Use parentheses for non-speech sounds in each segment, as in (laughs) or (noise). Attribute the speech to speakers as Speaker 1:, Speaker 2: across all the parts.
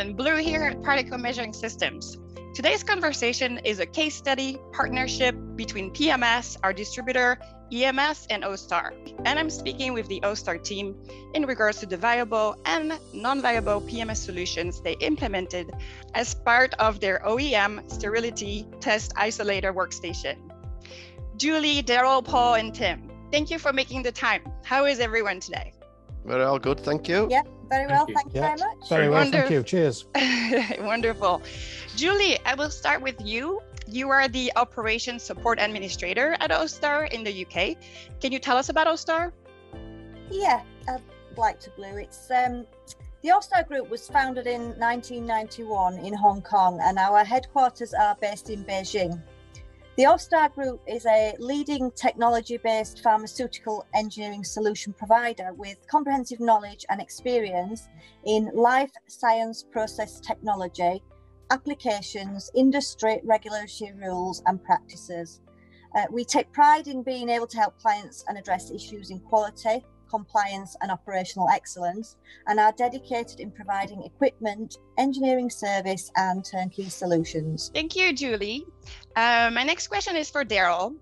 Speaker 1: everyone, Blue here at Particle Measuring Systems. Today's conversation is a case study partnership between PMS, our distributor, EMS, and AUSTAR. And I'm speaking with the AUSTAR team in regards to the viable and non viable PMS solutions they implemented as part of their OEM sterility test isolator workstation. Julie, Daryl, Paul, and Tim, thank you for making the time. How is everyone today?
Speaker 2: We're all good, thank you.
Speaker 3: Yeah, very well, thank you, thank you very much.
Speaker 4: Very well, Wonderful. thank you. Cheers. (laughs)
Speaker 1: Wonderful. Julie, I will start with you. You are the Operations Support Administrator at AUSTAR in the UK. Can you tell us about AUSTAR?
Speaker 3: Yeah, I'd like to, Blue. It's um, the AUSTAR Group was founded in 1991 in Hong Kong, and our headquarters are based in Beijing. The AUSTAR Group is a leading technology based pharmaceutical engineering solution provider with comprehensive knowledge and experience in life science process technology, applications, industry, regulatory rules, and practices. Uh, we take pride in being able to help clients and address issues in quality, compliance, and operational excellence, and are dedicated in providing equipment, engineering service, and turnkey solutions.
Speaker 1: Thank you, Julie. Uh, my next question is for Daryl.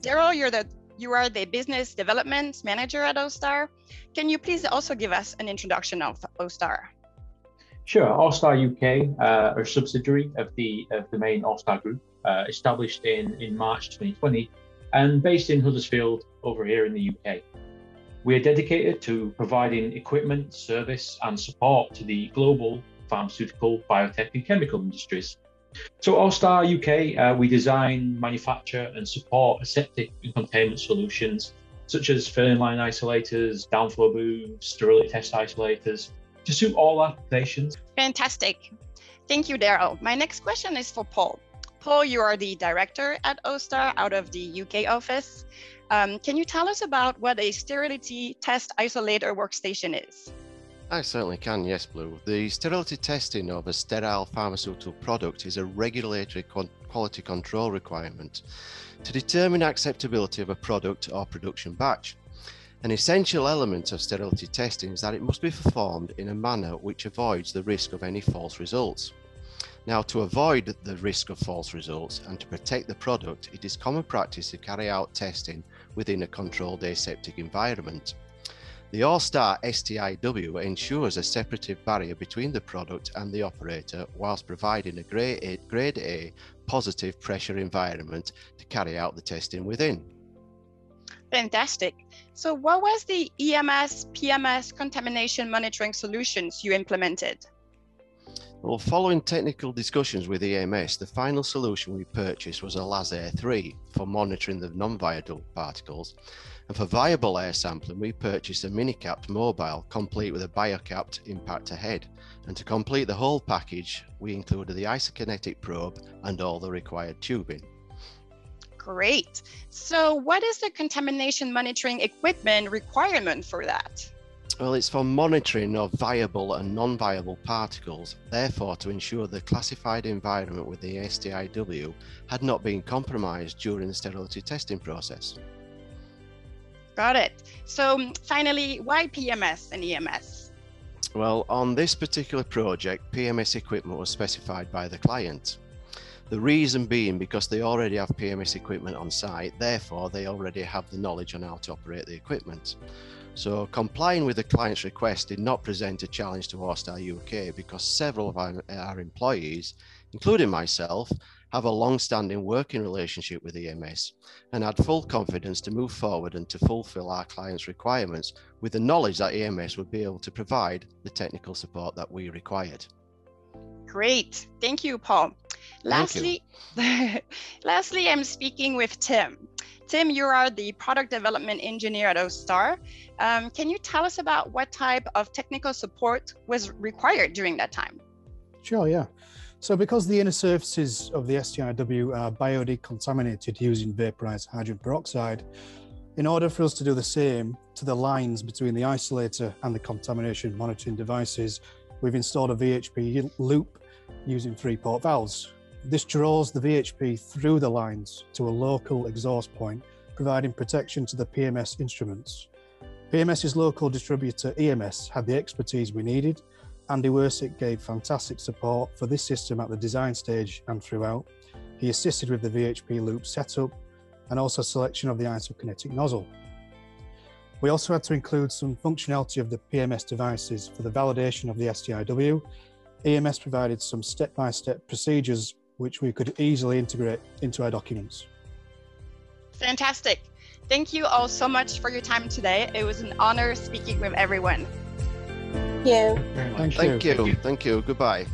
Speaker 1: Daryl, you're the you are the business development manager at AUSTAR. Can you please also give us an introduction of AUSTAR?
Speaker 5: Sure. AUSTAR UK uh, a subsidiary of the of the main AUSTAR Group, uh, established in in March 2020, and based in Huddersfield over here in the UK. We are dedicated to providing equipment, service, and support to the global pharmaceutical, biotech, and chemical industries. So, AUSTAR UK, uh, we design, manufacture, and support aseptic and containment solutions such as filling line isolators, downflow booms, sterility test isolators to suit all applications.
Speaker 1: Fantastic. Thank you, Daryl. My next question is for Paul. Paul, you are the director at AUSTAR out of the UK office. Um, can you tell us about what a sterility test isolator workstation is?
Speaker 2: I certainly can, yes, Blue. The sterility testing of a sterile pharmaceutical product is a regulatory quality control requirement to determine acceptability of a product or production batch. An essential element of sterility testing is that it must be performed in a manner which avoids the risk of any false results. Now, to avoid the risk of false results and to protect the product, it is common practice to carry out testing within a controlled aseptic environment. The AUSTAR STIW ensures a separative barrier between the product and the operator whilst providing a grade A, grade A positive pressure environment to carry out the testing within.
Speaker 1: Fantastic. So what was the EMS, PMS contamination monitoring solutions you implemented?
Speaker 2: Well, following technical discussions with EMS, the final solution we purchased was a Lasair III for monitoring the non-viable particles. And for viable air sampling, we purchased a MiniCapt Mobile, complete with a BioCapt impactor head. And to complete the whole package, we included the isokinetic probe and all the required tubing.
Speaker 1: Great. So what is the contamination monitoring equipment requirement for that?
Speaker 2: Well, it's for monitoring of viable and non viable particles, therefore, to ensure the classified environment with the STIW had not been compromised during the sterility testing process.
Speaker 1: Got it. So, mm, finally, why PMS and EMS?
Speaker 2: Well, on this particular project, PMS equipment was specified by the client. The reason being because they already have PMS equipment on site, therefore, they already have the knowledge on how to operate the equipment. So complying with the client's request did not present a challenge to AUSTAR UK because several of our, our employees, including myself, have a long-standing working relationship with EMS and had full confidence to move forward and to fulfill our clients' requirements with the knowledge that EMS would be able to provide the technical support that we required.
Speaker 1: Great. Thank you, Paul. Lastly, (laughs) lastly, I'm speaking with Tim. Tim, you are the product development engineer at AUSTAR. Um, can you tell us about what type of technical support was required during that time?
Speaker 4: Sure, yeah. So because the inner surfaces of the STIW are biodecontaminated using vaporized hydrogen peroxide, in order for us to do the same to the lines between the isolator and the contamination monitoring devices, we've installed a VHP loop using three port valves. This draws the VHP through the lines to a local exhaust point, providing protection to the PMS instruments. PMS's local distributor EMS had the expertise we needed Andy Wersick gave fantastic support for this system at the design stage and throughout. He assisted with the VHP loop setup and also selection of the isokinetic nozzle. We also had to include some functionality of the PMS devices for the validation of the STIW. EMS provided some step-by-step -step procedures which we could easily integrate into our documents.
Speaker 1: Fantastic. Thank you all so much for your time today. It was an honor speaking with everyone.
Speaker 3: Thank you.
Speaker 4: Thank you.
Speaker 2: Thank you. Thank you. Goodbye.